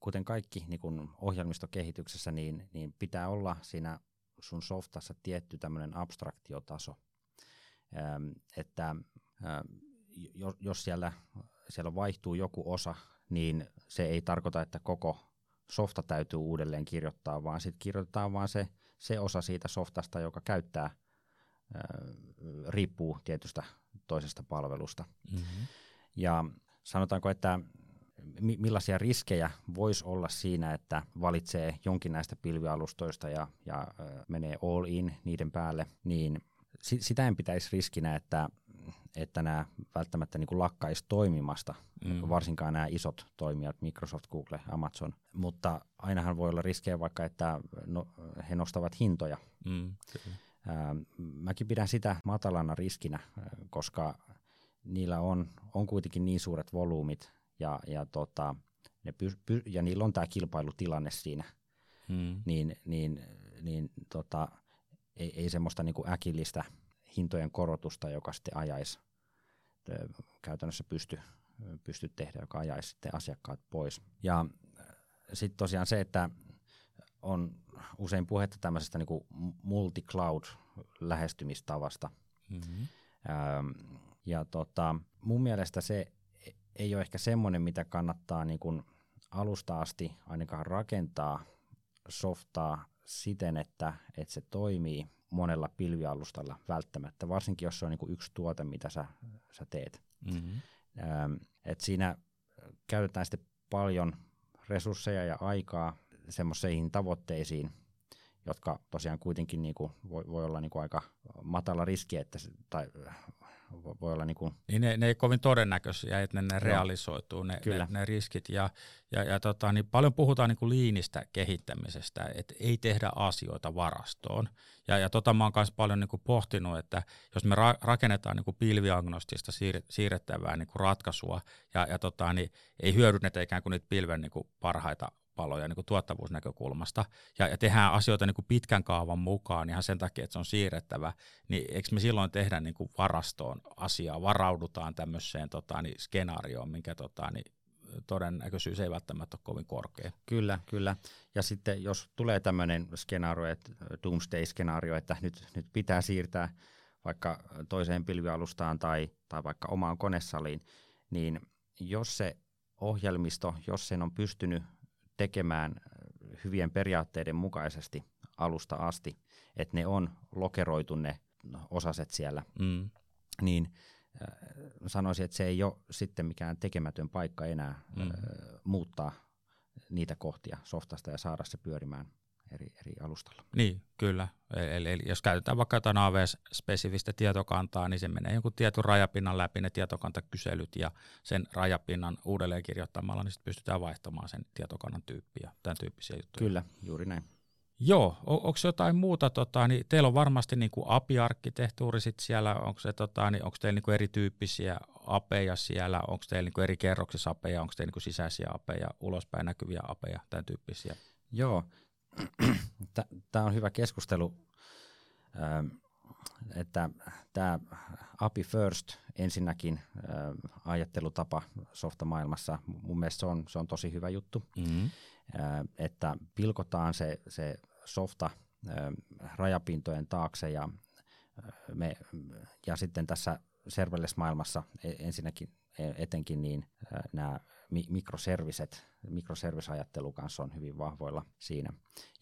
kuten kaikki niin kun ohjelmistokehityksessä, niin, niin pitää olla siinä sun softassa tietty tämmöinen abstraktiotaso. Ö, että ö, jos siellä, siellä vaihtuu joku osa, niin se ei tarkoita, että koko softa täytyy uudelleen kirjoittaa, vaan sitten kirjoitetaan vaan se, se osa siitä softasta, joka käyttää, ää, riippuu tietystä toisesta palvelusta. Mm-hmm. Ja sanotaanko, että mi- millaisia riskejä voisi olla siinä, että valitsee jonkin näistä pilvialustoista ja, ja ää, menee all in niiden päälle, niin si- sitä en pitäisi riskinä, että että nämä välttämättä niin kuin lakkaisi toimimasta, mm. varsinkaan nämä isot toimijat, Microsoft, Google, Amazon. Mutta ainahan voi olla riskejä vaikka, että no, he nostavat hintoja. Mm. Ää, mäkin pidän sitä matalana riskinä, koska niillä on, on kuitenkin niin suuret volyymit ja, ja, tota, ne py, py, ja niillä on tämä kilpailutilanne siinä, mm. niin, niin, niin tota, ei, ei semmoista niin kuin äkillistä hintojen korotusta, joka sitten ajaisi käytännössä pysty, pysty tehdä, joka ajaisi sitten asiakkaat pois. Ja sitten tosiaan se, että on usein puhetta tämmöisestä niin multi-cloud-lähestymistavasta. Mm-hmm. ja tota, mun mielestä se ei ole ehkä semmoinen, mitä kannattaa niin kuin alusta asti ainakaan rakentaa softaa siten, että, että se toimii monella pilvialustalla välttämättä, varsinkin jos se on niin kuin yksi tuote, mitä sä, sä teet. Mm-hmm. Ähm, et siinä käytetään sitten paljon resursseja ja aikaa semmoisiin tavoitteisiin, jotka tosiaan kuitenkin niin kuin voi, voi olla niin kuin aika matala riski, että tai voi olla niin kuin... Niin ne, ne ei kovin todennäköisiä, että ne, ne realisoituu, ne, Kyllä. ne, ne riskit. Ja, ja, ja tota, niin paljon puhutaan niin kuin liinistä kehittämisestä, että ei tehdä asioita varastoon. Ja, ja tota mä oon myös paljon niin kuin pohtinut, että jos me ra- rakennetaan niin kuin pilviagnostista siir- siirrettävää niin kuin ratkaisua, ja, ja tota, niin ei hyödynnetä ikään kuin niitä pilven niin kuin parhaita paloja niin kuin tuottavuusnäkökulmasta ja, ja tehdään asioita niin kuin pitkän kaavan mukaan ihan sen takia, että se on siirrettävä, niin eikö me silloin tehdä niin kuin varastoon asiaa, varaudutaan tämmöiseen tota, niin skenaarioon, minkä tota, niin todennäköisyys ei välttämättä ole kovin korkea. Kyllä, kyllä. Ja sitten jos tulee tämmöinen skenaario, että doomsday-skenaario, että nyt, nyt pitää siirtää vaikka toiseen pilvialustaan tai, tai vaikka omaan konesaliin, niin jos se ohjelmisto, jos sen on pystynyt tekemään äh, hyvien periaatteiden mukaisesti alusta asti, että ne on lokeroitu ne osaset siellä, mm. niin äh, sanoisin, että se ei ole sitten mikään tekemätön paikka enää mm. äh, muuttaa niitä kohtia softasta ja saada se pyörimään eri, eri alustalla. Niin, kyllä. Eli, eli jos käytetään vaikka jotain AWS-spesifistä tietokantaa, niin se menee jonkun tietyn rajapinnan läpi ne tietokantakyselyt ja sen rajapinnan uudelleen kirjoittamalla, niin sitten pystytään vaihtamaan sen tietokannan tyyppiä, tämän tyyppisiä juttuja. Kyllä, juuri näin. Joo, on, onko jotain muuta, tota, niin teillä on varmasti niin kuin API-arkkitehtuuri sit siellä, onko, se, tota, niin, onko teillä niin kuin erityyppisiä apeja siellä, onko teillä niin kuin eri kerroksissa apeja, onko teillä niin kuin sisäisiä apeja, ulospäin näkyviä apeja, tämän tyyppisiä? Joo, tämä on hyvä keskustelu, ähm, että tämä API first ensinnäkin äh, ajattelutapa softamaailmassa, mun mielestä se on, se on tosi hyvä juttu, mm-hmm. Äh, että pilkotaan se, se softa rajapintojen taakse ja, me, ja sitten tässä serverless-maailmassa e, ensinnäkin e, etenkin niin nämä mikroserviset, mikroservisajattelu kanssa on hyvin vahvoilla siinä.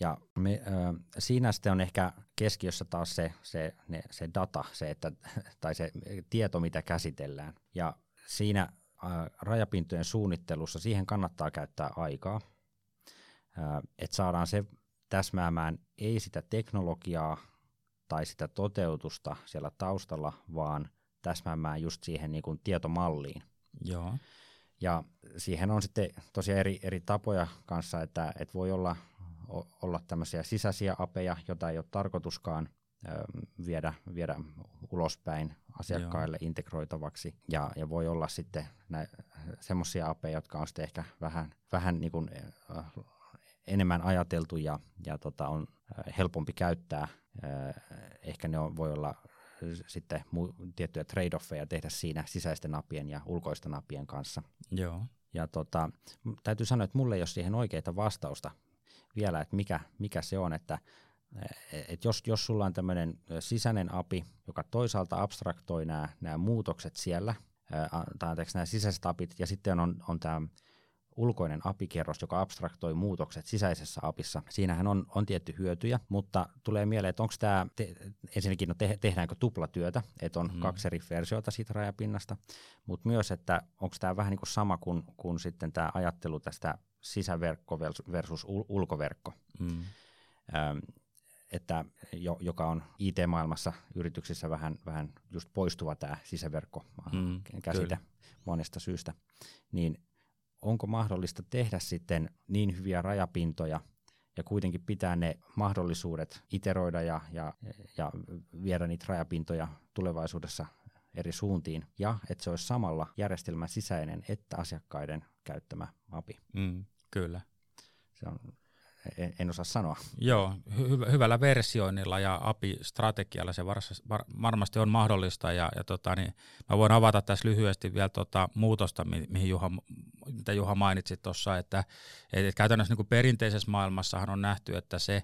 Ja me, äh, siinä sitten on ehkä keskiössä taas se, se, ne, se data, se, että, [laughs] tai se tieto, mitä käsitellään. Ja siinä äh, rajapintojen suunnittelussa siihen kannattaa käyttää aikaa, että saadaan se täsmäämään ei sitä teknologiaa tai sitä toteutusta siellä taustalla, vaan täsmäämään just siihen niin kuin tietomalliin. Joo. Ja siihen on sitten tosiaan eri, eri tapoja kanssa, että, että voi olla, olla tämmöisiä sisäisiä apeja, joita ei ole tarkoituskaan ö, viedä, viedä ulospäin asiakkaille Joo. integroitavaksi. Ja, ja voi olla sitten semmoisia apeja, jotka on sitten ehkä vähän, vähän niin kuin, ö, enemmän ajateltu ja, ja tota, on helpompi käyttää. Ehkä ne on, voi olla sitten mu- tiettyjä trade-offeja tehdä siinä sisäisten napien ja ulkoisten napien kanssa. Joo. Ja tota, täytyy sanoa, että mulle ei ole siihen oikeita vastausta vielä, että mikä, mikä se on, että et jos, jos sulla on tämmöinen sisäinen API, joka toisaalta abstraktoi nämä muutokset siellä, tai anteeksi nämä sisäiset APIt, ja sitten on, on tämä ulkoinen API-kerros, joka abstraktoi muutokset sisäisessä APissa. Siinähän on, on tietty hyötyjä, mutta tulee mieleen, että onko tämä, te, ensinnäkin no te, tehdäänkö tuplatyötä, että on mm. kaksi eri versiota siitä rajapinnasta, mutta myös, että onko tämä vähän niin kuin sama kuin, kuin sitten tämä ajattelu tästä sisäverkko versus ul- ulkoverkko. Mm. Ähm, että jo, joka on IT-maailmassa yrityksissä vähän, vähän just poistuva tämä sisäverkko mm, käsite kyllä. monesta syystä, niin onko mahdollista tehdä sitten niin hyviä rajapintoja ja kuitenkin pitää ne mahdollisuudet iteroida ja, ja, ja viedä niitä rajapintoja tulevaisuudessa eri suuntiin, ja että se olisi samalla järjestelmän sisäinen että asiakkaiden käyttämä API. Mm, kyllä. Se on en, en osaa sanoa. Joo, hy- hyvällä versioinnilla ja API-strategialla se var- varmasti on mahdollista. Ja, ja tota, niin mä voin avata tässä lyhyesti vielä tota muutosta, mi- mihin Juha, mitä Juha mainitsi tuossa, että et, et käytännössä niin kuin perinteisessä maailmassahan on nähty, että se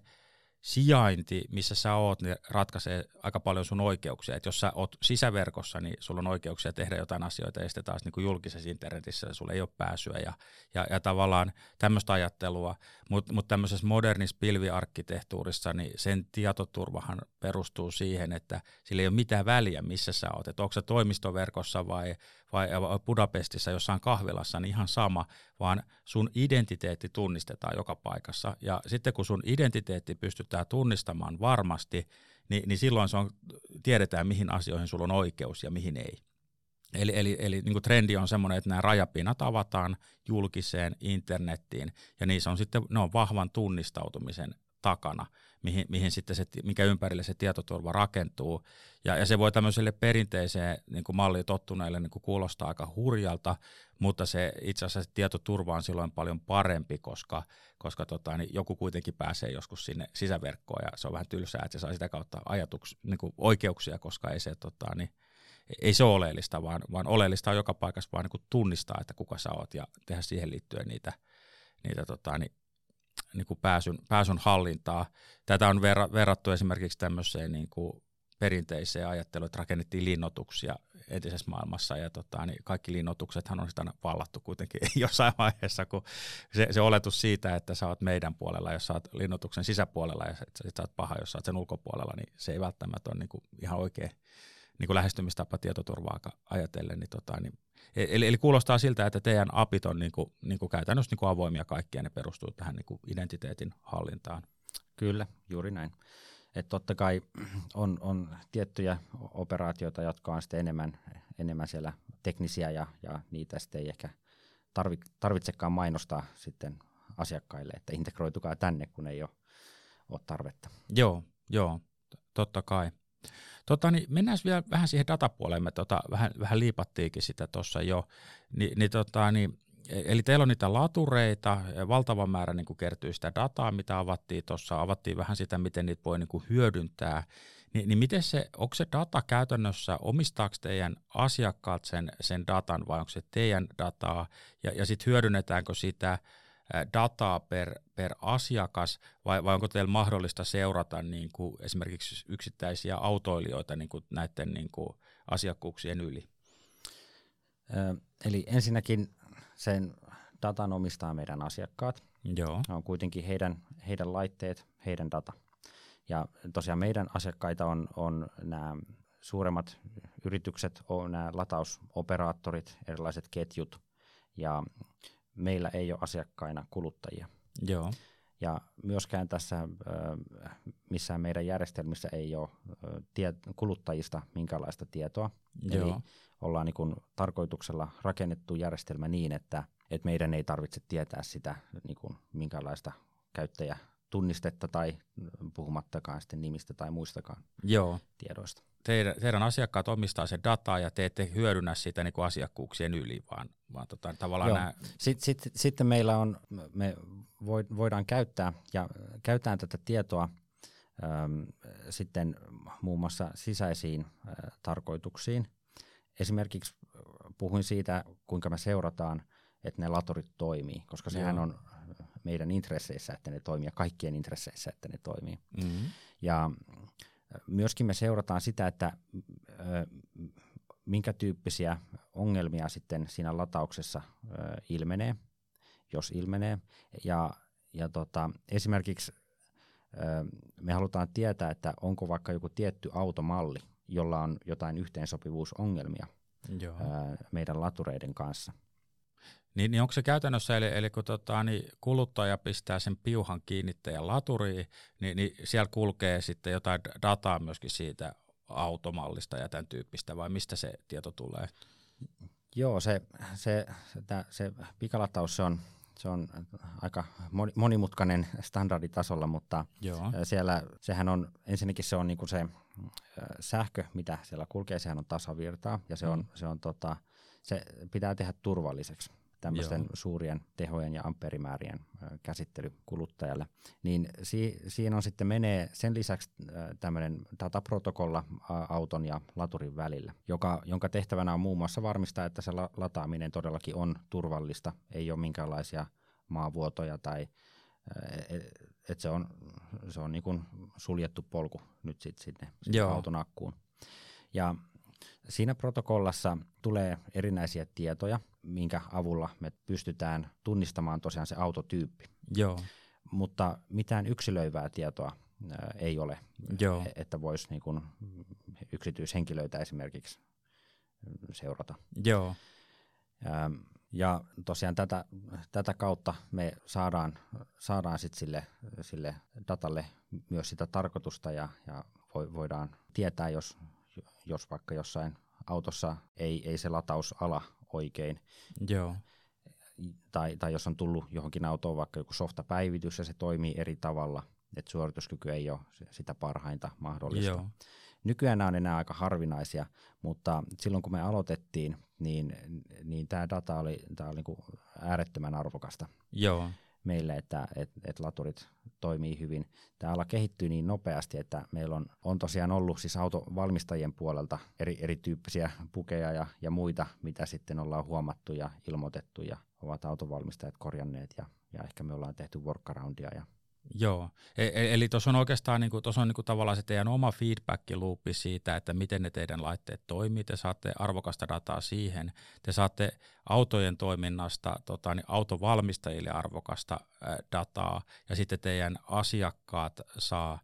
sijainti, missä sä oot, niin ratkaisee aika paljon sun oikeuksia. Et jos sä oot sisäverkossa, niin sulla on oikeuksia tehdä jotain asioita, ja sitten taas niin kuin julkisessa internetissä sulla ei ole pääsyä, ja, ja, ja tavallaan tämmöistä ajattelua. Mutta mut tämmöisessä modernissa pilviarkkitehtuurissa, niin sen tietoturvahan perustuu siihen, että sillä ei ole mitään väliä, missä sä oot. Et onko se toimistoverkossa vai, vai Budapestissa jossain kahvilassa, niin ihan sama, vaan sun identiteetti tunnistetaan joka paikassa. Ja sitten kun sun identiteetti pystytään tunnistamaan varmasti, niin, niin silloin se on, tiedetään, mihin asioihin sulla on oikeus ja mihin ei. Eli, eli, eli niin kuin trendi on semmoinen, että nämä rajapinnat avataan julkiseen internettiin, ja niissä on sitten, ne on vahvan tunnistautumisen takana, mihin, mihin sitten se, mikä ympärille se tietoturva rakentuu. Ja, ja se voi tämmöiselle perinteiseen niin kuin malliin tottuneille niin kuin kuulostaa aika hurjalta, mutta se itse asiassa tietoturva on silloin paljon parempi, koska, koska tota, niin joku kuitenkin pääsee joskus sinne sisäverkkoon ja se on vähän tylsää, että se saa sitä kautta ajatuks, niin kuin oikeuksia, koska ei se, tota, niin, ei se ole oleellista, vaan, vaan oleellista on joka paikassa vaan niin kuin tunnistaa, että kuka sä oot ja tehdä siihen liittyen niitä, niitä tota, niin niin kuin pääsyn, pääsyn hallintaa. Tätä on verra, verrattu esimerkiksi tämmöiseen niin kuin perinteiseen ajatteluun, että rakennettiin linnoituksia entisessä maailmassa ja tota, niin kaikki linnoituksethan on sitä vallattu kuitenkin [laughs] jossain vaiheessa, kun se, se oletus siitä, että sä oot meidän puolella, jos sä oot linnoituksen sisäpuolella ja sit, sit sä oot paha, jos sä oot sen ulkopuolella, niin se ei välttämättä ole niin kuin ihan oikein niin kuin lähestymistapa tietoturvaa ajatellen, niin, tota, niin E-, eli, eli kuulostaa siltä, että teidän apit on niin kuin, niin kuin käytännössä niin kuin avoimia kaikkia, ne perustuu tähän niin kuin identiteetin hallintaan. Kyllä, juuri näin. Että totta kai on, on tiettyjä operaatioita, jotka on sitten enemmän, enemmän siellä teknisiä ja, ja niitä sitten ei ehkä tarvitsekaan mainostaa sitten asiakkaille, että integroitukaa tänne, kun ei ole, ole tarvetta. Joo, joo, totta kai. Tota, niin mennään vielä vähän siihen datapuoleen, me tota, vähän, vähän liipattiinkin sitä tuossa jo. Ni, niin, tota, niin, eli teillä on niitä latureita, valtava määrä niin kertyy sitä dataa, mitä avattiin tuossa, avattiin vähän sitä, miten niitä voi niin hyödyntää. Ni, niin miten se, onko se data käytännössä, omistaako teidän asiakkaat sen, sen datan vai onko se teidän dataa, ja, ja sitten hyödynnetäänkö sitä dataa per, per asiakas, vai, vai onko teillä mahdollista seurata niin kuin esimerkiksi yksittäisiä autoilijoita niin kuin näiden niin kuin asiakkuuksien yli? Eli ensinnäkin sen datan omistaa meidän asiakkaat. Joo. on kuitenkin heidän, heidän laitteet, heidän data. Ja tosiaan meidän asiakkaita on, on nämä suuremmat yritykset, on nämä latausoperaattorit, erilaiset ketjut ja meillä ei ole asiakkaina kuluttajia. Joo. Ja myöskään tässä missään meidän järjestelmissä ei ole tie- kuluttajista minkälaista tietoa. Joo. Eli ollaan niin kuin tarkoituksella rakennettu järjestelmä niin, että, että meidän ei tarvitse tietää sitä niin kuin minkälaista käyttäjätunnistetta tai puhumattakaan sitten nimistä tai muistakaan Joo. tiedoista teidän, teidän asiakkaat omistaa sen dataa ja te ette hyödynnä sitä niin kuin asiakkuuksien yli, vaan, vaan tota, tavallaan nämä... Sitten sit, sitten meillä on, me voidaan käyttää ja käytetään tätä tietoa äm, sitten muun muassa sisäisiin ä, tarkoituksiin. Esimerkiksi puhuin siitä, kuinka me seurataan, että ne laturit toimii, koska sehän Joo. on meidän intresseissä, että ne toimii ja kaikkien intresseissä, että ne toimii. Mm-hmm. Ja Myöskin me seurataan sitä, että minkä tyyppisiä ongelmia sitten siinä latauksessa ilmenee, jos ilmenee. Ja, ja tota, esimerkiksi me halutaan tietää, että onko vaikka joku tietty automalli, jolla on jotain yhteensopivuusongelmia Joo. meidän latureiden kanssa. Niin, niin onko se käytännössä, eli, eli kun tota, niin kuluttaja pistää sen piuhan kiinnittäjän laturiin, niin, niin siellä kulkee sitten jotain dataa myöskin siitä automallista ja tämän tyyppistä, vai mistä se tieto tulee? Joo, se, se, se, se pikalataus se on, se on aika monimutkainen standarditasolla, mutta Joo. siellä sehän on, ensinnäkin se on niinku se sähkö, mitä siellä kulkee, sehän on tasavirtaa ja se, mm. on, se, on tota, se pitää tehdä turvalliseksi tämmöisten Joo. suurien tehojen ja amperimäärien käsittely kuluttajalle, niin si- siinä on sitten menee sen lisäksi tämmöinen dataprotokolla auton ja laturin välillä, joka, jonka tehtävänä on muun muassa varmistaa, että se la- lataaminen todellakin on turvallista, ei ole minkäänlaisia maavuotoja tai että se on, se on niin suljettu polku nyt sit sinne, sinne auton akkuun. Ja siinä protokollassa tulee erinäisiä tietoja, minkä avulla me pystytään tunnistamaan tosiaan se autotyyppi. Joo. Mutta mitään yksilöivää tietoa ei ole, Joo. e- että voisi niin kuin yksityishenkilöitä esimerkiksi seurata. Joo. Ja tosiaan tätä, tätä kautta me saadaan, saadaan sit sille, sille datalle myös sitä tarkoitusta ja, ja voidaan tietää, jos, jos vaikka jossain autossa ei, ei se lataus ala oikein, Joo. tai, tai jos on tullut johonkin autoon vaikka joku softapäivitys ja se toimii eri tavalla, että suorituskyky ei ole sitä parhainta mahdollista. Joo. Nykyään nämä on enää aika harvinaisia, mutta silloin kun me aloitettiin, niin, niin tämä data oli, tää oli niinku äärettömän arvokasta Joo. Meille, että et, et laturit toimii hyvin. Tämä ala kehittyy niin nopeasti, että meillä on, on tosiaan ollut siis autovalmistajien puolelta eri, erityyppisiä pukeja ja, ja muita, mitä sitten ollaan huomattu ja ilmoitettu ja ovat autovalmistajat korjanneet ja, ja ehkä me ollaan tehty workaroundia ja Joo, e- e- eli tuossa on oikeastaan niinku, on niinku tavallaan se teidän oma feedback-loopi siitä, että miten ne teidän laitteet toimii, te saatte arvokasta dataa siihen, te saatte autojen toiminnasta tota, niin autovalmistajille arvokasta dataa, ja sitten teidän asiakkaat saa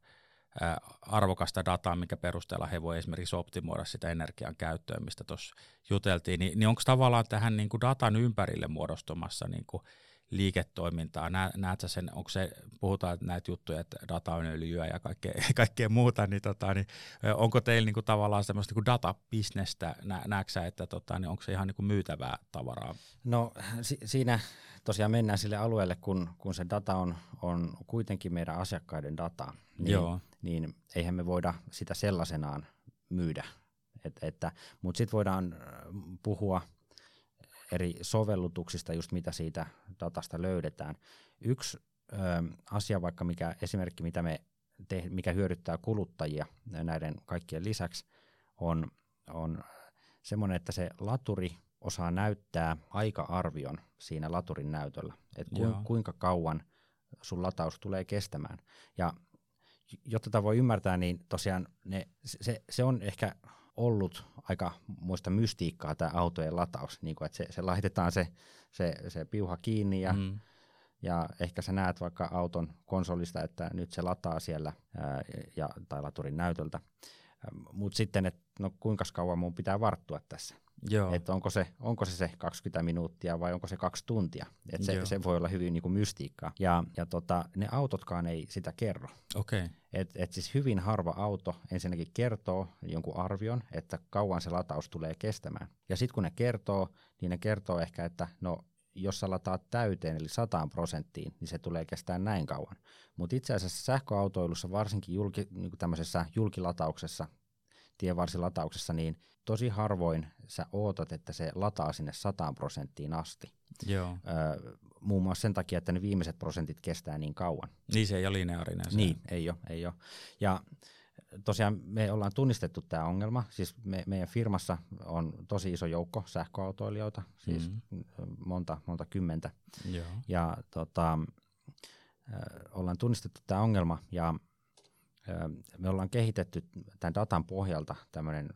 arvokasta dataa, minkä perusteella he voi esimerkiksi optimoida sitä energian käyttöä, mistä tuossa juteltiin, niin onko tavallaan tähän niinku datan ympärille muodostumassa niinku liiketoimintaa? Nä, näet sä sen, onko se, puhutaan näitä juttuja, että data on öljyä ja kaikkea, [laughs] kaikkea muuta, niin, tota, niin onko teillä niinku tavallaan semmoista niinku databisnestä, nä, näetkö sä, että tota, niin onko se ihan niinku myytävää tavaraa? No si- siinä tosiaan mennään sille alueelle, kun, kun se data on, on kuitenkin meidän asiakkaiden dataa, niin, Joo. niin eihän me voida sitä sellaisenaan myydä. Et, että, Mutta sitten voidaan puhua eri sovellutuksista, just mitä siitä datasta löydetään. Yksi ö, asia vaikka, mikä esimerkki, mitä me te, mikä hyödyttää kuluttajia näiden kaikkien lisäksi, on, on semmoinen, että se laturi osaa näyttää aika-arvion siinä laturin näytöllä, että ku, kuinka kauan sun lataus tulee kestämään. Ja jotta tätä voi ymmärtää, niin tosiaan ne, se, se on ehkä ollut aika muista mystiikkaa tämä autojen lataus, niin kuin, että se, se laitetaan se, se, se piuha kiinni ja, mm. ja ehkä sä näet vaikka auton konsolista, että nyt se lataa siellä ää, ja, tai laturin näytöltä, mutta sitten, että no kuinka kauan mun pitää varttua tässä. Joo. Että onko se, onko se se 20 minuuttia vai onko se kaksi tuntia. Et se, se voi olla hyvin niinku mystiikkaa. Ja, ja tota, ne autotkaan ei sitä kerro. Okei. Okay. Et, et siis hyvin harva auto ensinnäkin kertoo jonkun arvion, että kauan se lataus tulee kestämään. Ja sitten kun ne kertoo, niin ne kertoo ehkä, että no jos sä lataat täyteen, eli 100 prosenttiin, niin se tulee kestää näin kauan. Mutta itse asiassa sähköautoilussa, varsinkin julki, niin tämmöisessä julkilatauksessa, tienvarsilatauksessa, niin tosi harvoin sä ootat, että se lataa sinne 100 prosenttiin asti. Joo. Öö, muun muassa sen takia, että ne viimeiset prosentit kestää niin kauan. Niin se ei ole lineaarinen. Se. Niin, ei ole, ei ole. Ja tosiaan me ollaan tunnistettu tämä ongelma. Siis me, meidän firmassa on tosi iso joukko sähköautoilijoita, siis mm-hmm. monta, monta kymmentä. Joo. Ja tota, ollaan tunnistettu tämä ongelma ja me ollaan kehitetty tämän datan pohjalta tämmöinen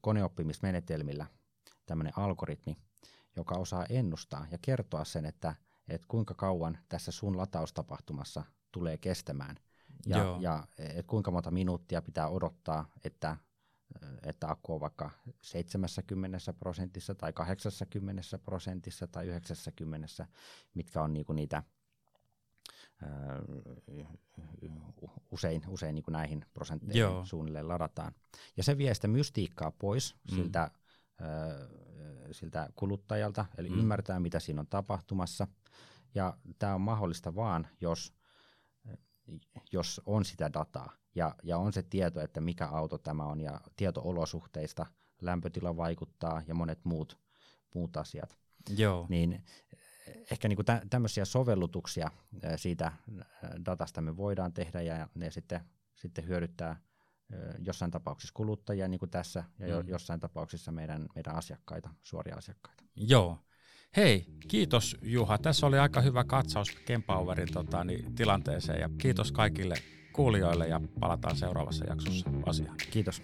koneoppimismenetelmillä tämmöinen algoritmi, joka osaa ennustaa ja kertoa sen, että, että kuinka kauan tässä sun lataustapahtumassa tulee kestämään. Ja, Joo. ja et kuinka monta minuuttia pitää odottaa, että, että akku on vaikka 70 prosentissa tai 80 prosentissa tai 90, mitkä on niinku niitä usein, usein niin kuin näihin prosentteihin Joo. suunnilleen ladataan. Ja se vie sitä mystiikkaa pois mm. siltä, siltä kuluttajalta, eli mm. ymmärtää, mitä siinä on tapahtumassa. Ja tämä on mahdollista vaan, jos, jos on sitä dataa ja, ja on se tieto, että mikä auto tämä on ja tieto-olosuhteista, lämpötila vaikuttaa ja monet muut, muut asiat. Joo. Niin ehkä niin tä, tämmöisiä sovellutuksia siitä datasta me voidaan tehdä ja ne sitten, sitten hyödyttää jossain tapauksessa kuluttajia niin kuin tässä ja mm. jossain tapauksessa meidän, meidän asiakkaita, suoria asiakkaita. Joo. Hei, kiitos Juha. Tässä oli aika hyvä katsaus Kempowerin tota, niin, tilanteeseen ja kiitos kaikille kuulijoille ja palataan seuraavassa jaksossa asiaan. Kiitos.